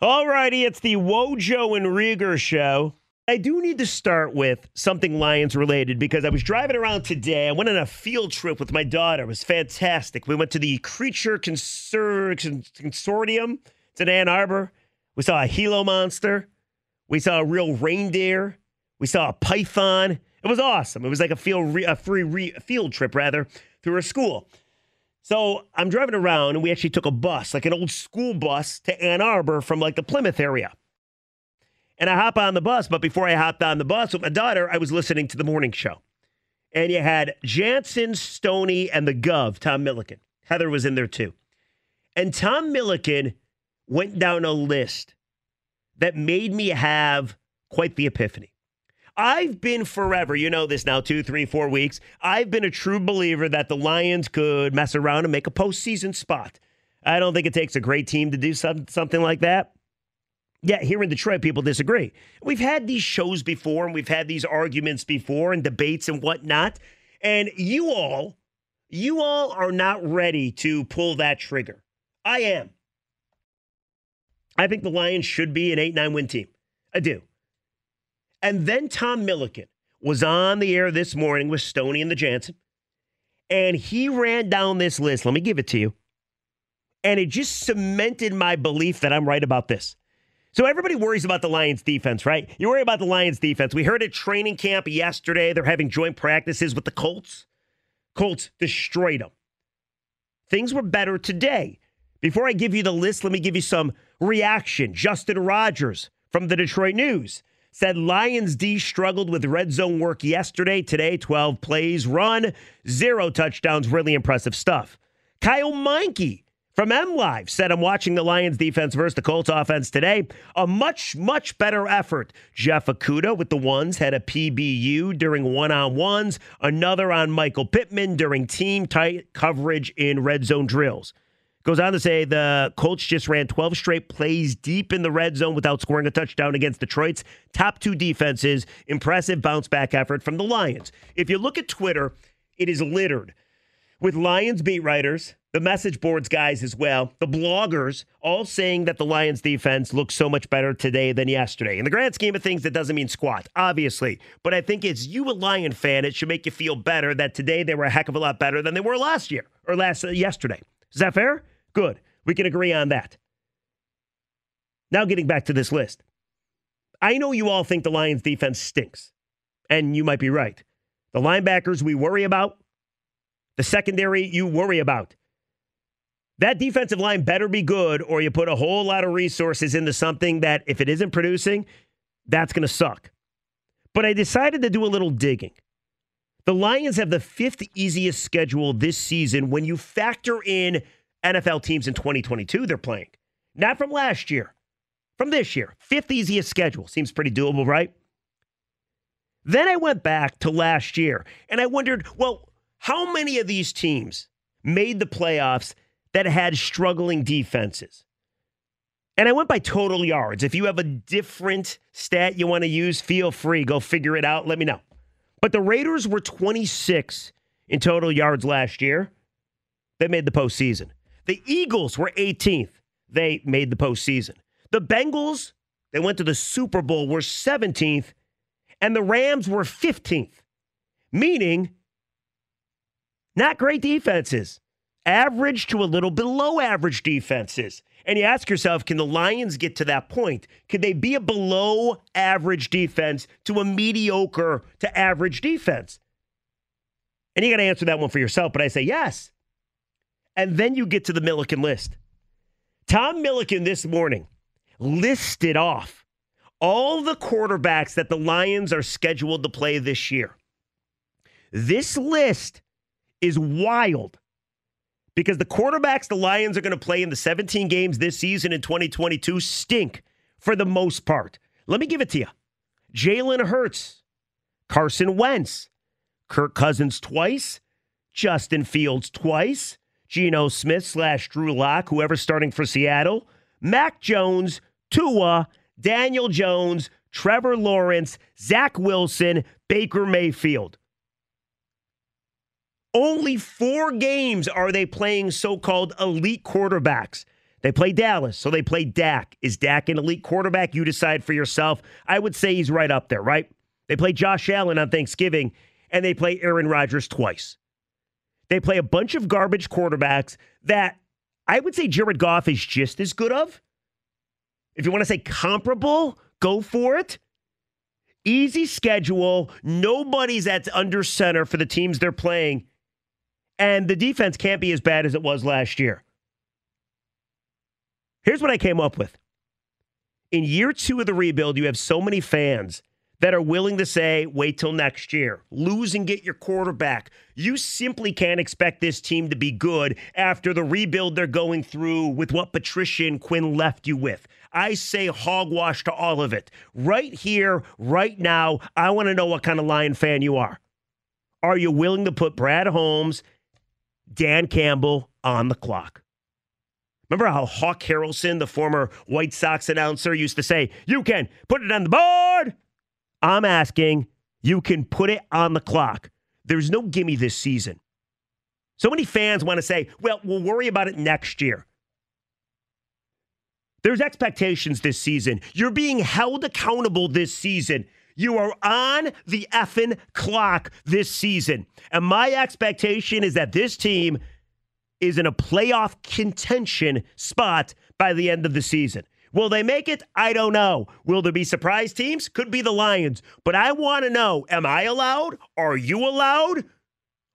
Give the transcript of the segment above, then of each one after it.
Alrighty, it's the Wojo and Riger show. I do need to start with something Lions related because I was driving around today. I went on a field trip with my daughter. It was fantastic. We went to the Creature Consor- Consortium. It's in Ann Arbor. We saw a Gila monster. We saw a real reindeer. We saw a python. It was awesome. It was like a field re- a free re- field trip rather through a school. So I'm driving around and we actually took a bus, like an old school bus to Ann Arbor from like the Plymouth area. And I hop on the bus, but before I hopped on the bus with my daughter, I was listening to the morning show. And you had Jansen, Stoney, and the Gov, Tom Milliken. Heather was in there too. And Tom Milliken went down a list that made me have quite the epiphany. I've been forever, you know this now, two, three, four weeks. I've been a true believer that the Lions could mess around and make a postseason spot. I don't think it takes a great team to do some, something like that. Yeah, here in Detroit, people disagree. We've had these shows before and we've had these arguments before and debates and whatnot. And you all, you all are not ready to pull that trigger. I am. I think the Lions should be an 8 9 win team. I do. And then Tom Milliken was on the air this morning with Stoney and the Jansen, and he ran down this list. Let me give it to you. And it just cemented my belief that I'm right about this. So everybody worries about the Lions defense, right? You worry about the Lions defense. We heard at training camp yesterday they're having joint practices with the Colts. Colts destroyed them. Things were better today. Before I give you the list, let me give you some reaction. Justin Rogers from the Detroit News said Lions D struggled with red zone work yesterday. Today, 12 plays run, zero touchdowns. Really impressive stuff. Kyle Meinke from M Live said, I'm watching the Lions defense versus the Colts offense today. A much, much better effort. Jeff Okudah with the ones had a PBU during one on ones, another on Michael Pittman during team tight coverage in red zone drills. Goes on to say the Colts just ran 12 straight plays deep in the red zone without scoring a touchdown against Detroit's top two defenses. Impressive bounce back effort from the Lions. If you look at Twitter, it is littered with Lions beat writers, the message boards guys as well, the bloggers, all saying that the Lions defense looks so much better today than yesterday. In the grand scheme of things, that doesn't mean squat, obviously. But I think as you a Lion fan, it should make you feel better that today they were a heck of a lot better than they were last year or last uh, yesterday. Is that fair? Good. We can agree on that. Now, getting back to this list. I know you all think the Lions defense stinks, and you might be right. The linebackers we worry about, the secondary you worry about. That defensive line better be good, or you put a whole lot of resources into something that, if it isn't producing, that's going to suck. But I decided to do a little digging. The Lions have the fifth easiest schedule this season when you factor in NFL teams in 2022 they're playing. Not from last year, from this year. Fifth easiest schedule. Seems pretty doable, right? Then I went back to last year and I wondered, well, how many of these teams made the playoffs that had struggling defenses? And I went by total yards. If you have a different stat you want to use, feel free. Go figure it out. Let me know. But the Raiders were 26 in total yards last year. They made the postseason. The Eagles were 18th. They made the postseason. The Bengals, they went to the Super Bowl, were 17th. And the Rams were 15th, meaning not great defenses average to a little below average defenses. And you ask yourself, can the Lions get to that point? Could they be a below average defense to a mediocre to average defense? And you got to answer that one for yourself, but I say yes. And then you get to the Milliken list. Tom Milliken this morning listed off all the quarterbacks that the Lions are scheduled to play this year. This list is wild because the quarterbacks the Lions are going to play in the 17 games this season in 2022 stink for the most part. Let me give it to you Jalen Hurts, Carson Wentz, Kirk Cousins twice, Justin Fields twice, Geno Smith slash Drew Lock, whoever's starting for Seattle, Mac Jones, Tua, Daniel Jones, Trevor Lawrence, Zach Wilson, Baker Mayfield. Only four games are they playing so called elite quarterbacks. They play Dallas, so they play Dak. Is Dak an elite quarterback? You decide for yourself. I would say he's right up there, right? They play Josh Allen on Thanksgiving, and they play Aaron Rodgers twice. They play a bunch of garbage quarterbacks that I would say Jared Goff is just as good of. If you want to say comparable, go for it. Easy schedule. Nobody's at under center for the teams they're playing. And the defense can't be as bad as it was last year. Here's what I came up with. In year two of the rebuild, you have so many fans that are willing to say, wait till next year, lose and get your quarterback. You simply can't expect this team to be good after the rebuild they're going through with what Patricia and Quinn left you with. I say hogwash to all of it. Right here, right now, I want to know what kind of Lion fan you are. Are you willing to put Brad Holmes, Dan Campbell on the clock? Remember how Hawk Harrelson, the former White Sox announcer, used to say, You can put it on the board? I'm asking, you can put it on the clock. There's no gimme this season. So many fans want to say, well, we'll worry about it next year. There's expectations this season. You're being held accountable this season. You are on the effing clock this season. And my expectation is that this team is in a playoff contention spot by the end of the season. Will they make it? I don't know. Will there be surprise teams? Could be the Lions. But I want to know am I allowed? Are you allowed?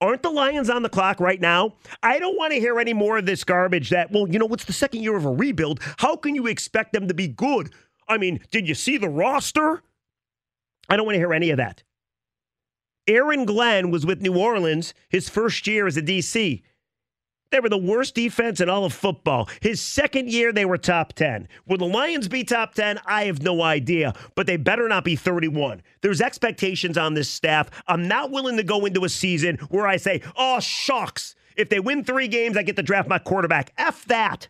Aren't the Lions on the clock right now? I don't want to hear any more of this garbage that, well, you know, it's the second year of a rebuild. How can you expect them to be good? I mean, did you see the roster? I don't want to hear any of that. Aaron Glenn was with New Orleans his first year as a DC. They were the worst defense in all of football. His second year, they were top 10. Will the Lions be top 10? I have no idea, but they better not be 31. There's expectations on this staff. I'm not willing to go into a season where I say, oh, shucks. If they win three games, I get to draft my quarterback. F that.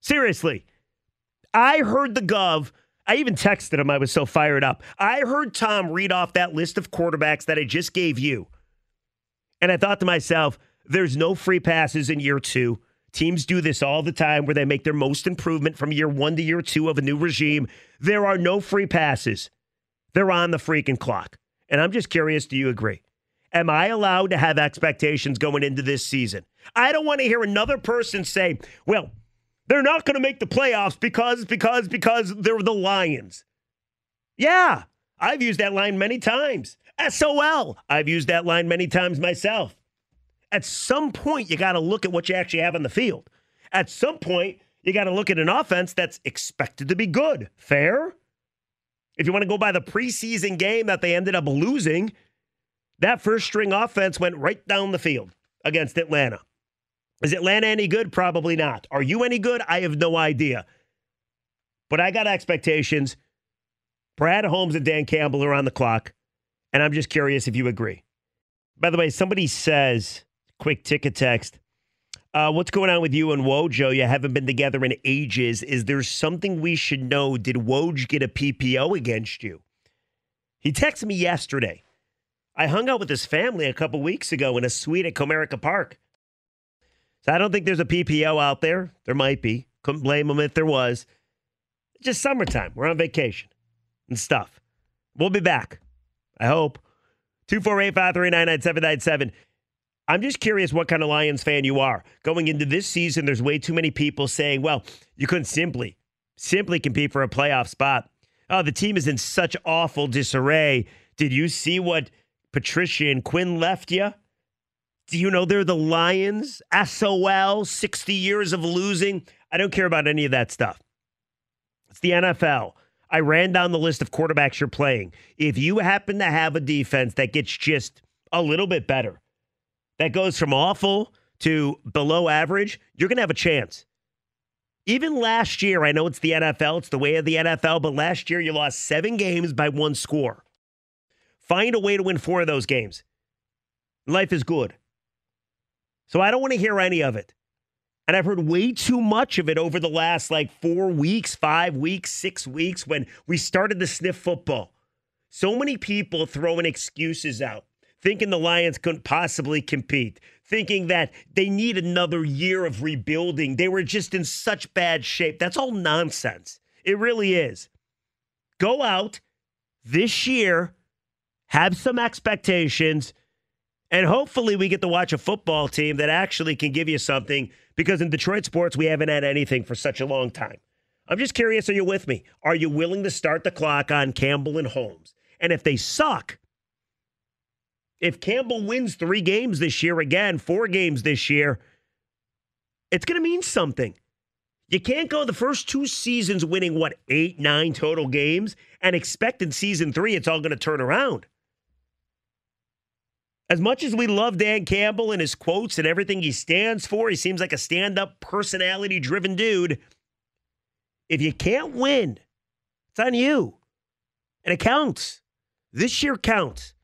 Seriously. I heard the Gov. I even texted him. I was so fired up. I heard Tom read off that list of quarterbacks that I just gave you. And I thought to myself, there's no free passes in year two. Teams do this all the time where they make their most improvement from year one to year two of a new regime. There are no free passes. They're on the freaking clock. And I'm just curious do you agree? Am I allowed to have expectations going into this season? I don't want to hear another person say, well, they're not going to make the playoffs because, because, because they're the Lions. Yeah, I've used that line many times. SOL, I've used that line many times myself. At some point, you got to look at what you actually have on the field. At some point, you got to look at an offense that's expected to be good. Fair? If you want to go by the preseason game that they ended up losing, that first string offense went right down the field against Atlanta. Is Atlanta any good? Probably not. Are you any good? I have no idea. But I got expectations. Brad Holmes and Dan Campbell are on the clock. And I'm just curious if you agree. By the way, somebody says quick ticket text. Uh, what's going on with you and Wojo? You haven't been together in ages. Is there something we should know? Did Woj get a PPO against you? He texted me yesterday. I hung out with his family a couple weeks ago in a suite at Comerica Park. So I don't think there's a PPO out there. There might be. Couldn't blame him if there was. It's just summertime. We're on vacation and stuff. We'll be back. I hope. 248 539 9797. I'm just curious what kind of Lions fan you are. Going into this season, there's way too many people saying, well, you couldn't simply, simply compete for a playoff spot. Oh, the team is in such awful disarray. Did you see what Patricia and Quinn left you? Do you know they're the Lions? SOL, 60 years of losing. I don't care about any of that stuff. It's the NFL. I ran down the list of quarterbacks you're playing. If you happen to have a defense that gets just a little bit better, that goes from awful to below average, you're going to have a chance. Even last year, I know it's the NFL, it's the way of the NFL, but last year you lost seven games by one score. Find a way to win four of those games. Life is good. So I don't want to hear any of it. And I've heard way too much of it over the last like four weeks, five weeks, six weeks when we started to sniff football. So many people throwing excuses out thinking the Lions couldn't possibly compete, thinking that they need another year of rebuilding. They were just in such bad shape. That's all nonsense. It really is. Go out this year, have some expectations, and hopefully we get to watch a football team that actually can give you something because in Detroit sports, we haven't had anything for such a long time. I'm just curious are you with me? Are you willing to start the clock on Campbell and Holmes? And if they suck, if Campbell wins three games this year again, four games this year, it's going to mean something. You can't go the first two seasons winning, what, eight, nine total games and expect in season three it's all going to turn around. As much as we love Dan Campbell and his quotes and everything he stands for, he seems like a stand up, personality driven dude. If you can't win, it's on you. And it counts. This year counts.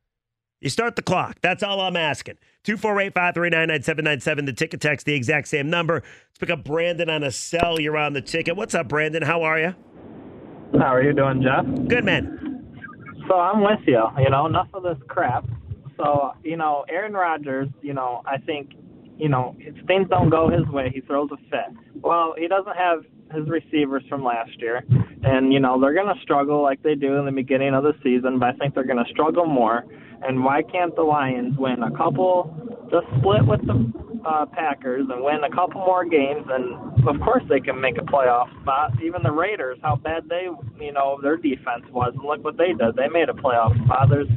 You start the clock. That's all I'm asking. 248 539 9797. The ticket text, the exact same number. Let's pick up Brandon on a cell. You're on the ticket. What's up, Brandon? How are you? How are you doing, Jeff? Good, man. So I'm with you. You know, enough of this crap. So, you know, Aaron Rodgers, you know, I think, you know, if things don't go his way, he throws a fit. Well, he doesn't have his receivers from last year. And, you know, they're going to struggle like they do in the beginning of the season, but I think they're going to struggle more and why can't the Lions win a couple, just split with the uh, Packers and win a couple more games? And of course they can make a playoff spot. Even the Raiders, how bad they, you know, their defense was, and look what they did. They made a playoff spot. There's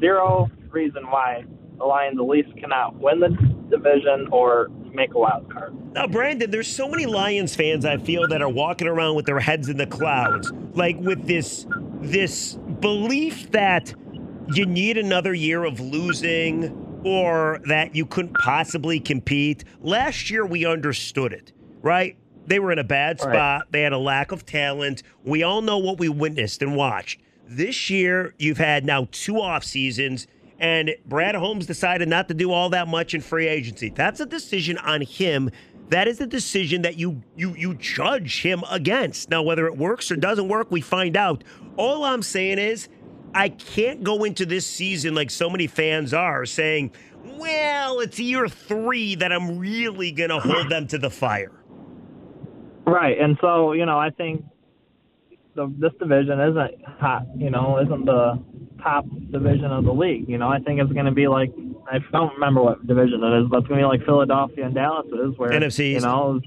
zero reason why the Lions at least cannot win the division or make a wild card. Now, Brandon, there's so many Lions fans I feel that are walking around with their heads in the clouds, like with this this belief that you need another year of losing or that you couldn't possibly compete. Last year, we understood it, right? They were in a bad spot. Right. They had a lack of talent. We all know what we witnessed and watched. This year, you've had now two off seasons, and Brad Holmes decided not to do all that much in free agency. That's a decision on him. That is a decision that you you you judge him against. Now, whether it works or doesn't work, we find out. All I'm saying is I can't go into this season like so many fans are saying, well, it's year three that I'm really going to hold them to the fire. Right. And so, you know, I think the, this division isn't hot, you know, isn't the top division of the league. You know, I think it's going to be like, I don't remember what division it is, but it's going to be like Philadelphia and Dallas is, where, NFC you know,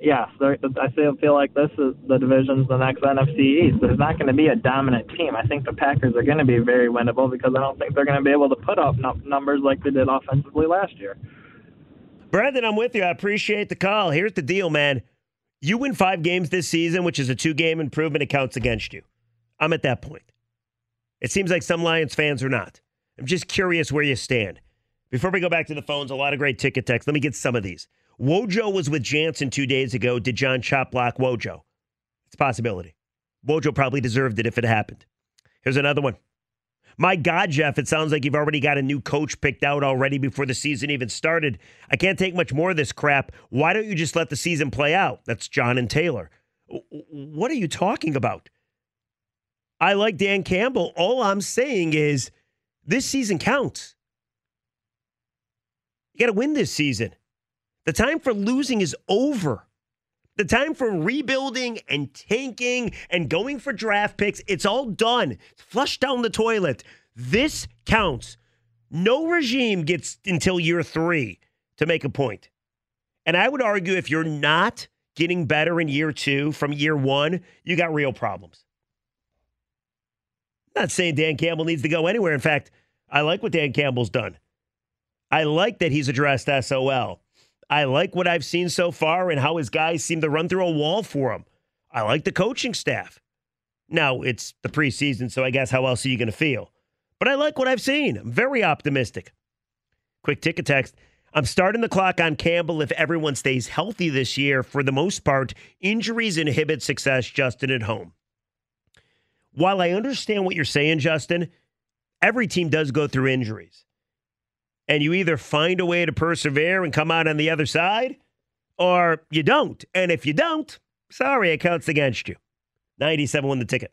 yes, I still feel like this is the division's the next NFC East. There's not going to be a dominant team. I think the Packers are going to be very winnable because I don't think they're going to be able to put up numbers like they did offensively last year. Brandon, I'm with you. I appreciate the call. Here's the deal, man. You win five games this season, which is a two game improvement. It counts against you. I'm at that point. It seems like some Lions fans are not. I'm just curious where you stand. Before we go back to the phones, a lot of great ticket text. Let me get some of these. Wojo was with Jansen two days ago. Did John chop block Wojo? It's a possibility. Wojo probably deserved it if it happened. Here's another one. My God, Jeff, it sounds like you've already got a new coach picked out already before the season even started. I can't take much more of this crap. Why don't you just let the season play out? That's John and Taylor. What are you talking about? I like Dan Campbell. All I'm saying is this season counts. You got to win this season. The time for losing is over. The time for rebuilding and tanking and going for draft picks, it's all done. It's flushed down the toilet. This counts. No regime gets until year three to make a point. And I would argue if you're not getting better in year two from year one, you got real problems. Not saying Dan Campbell needs to go anywhere. In fact, I like what Dan Campbell's done. I like that he's addressed SOL. I like what I've seen so far and how his guys seem to run through a wall for him. I like the coaching staff. Now, it's the preseason, so I guess how else are you going to feel? But I like what I've seen. I'm very optimistic. Quick ticket text. I'm starting the clock on Campbell if everyone stays healthy this year. For the most part, injuries inhibit success, Justin, at home. While I understand what you're saying, Justin, every team does go through injuries. And you either find a way to persevere and come out on the other side, or you don't. And if you don't, sorry, it counts against you. 97 won the ticket.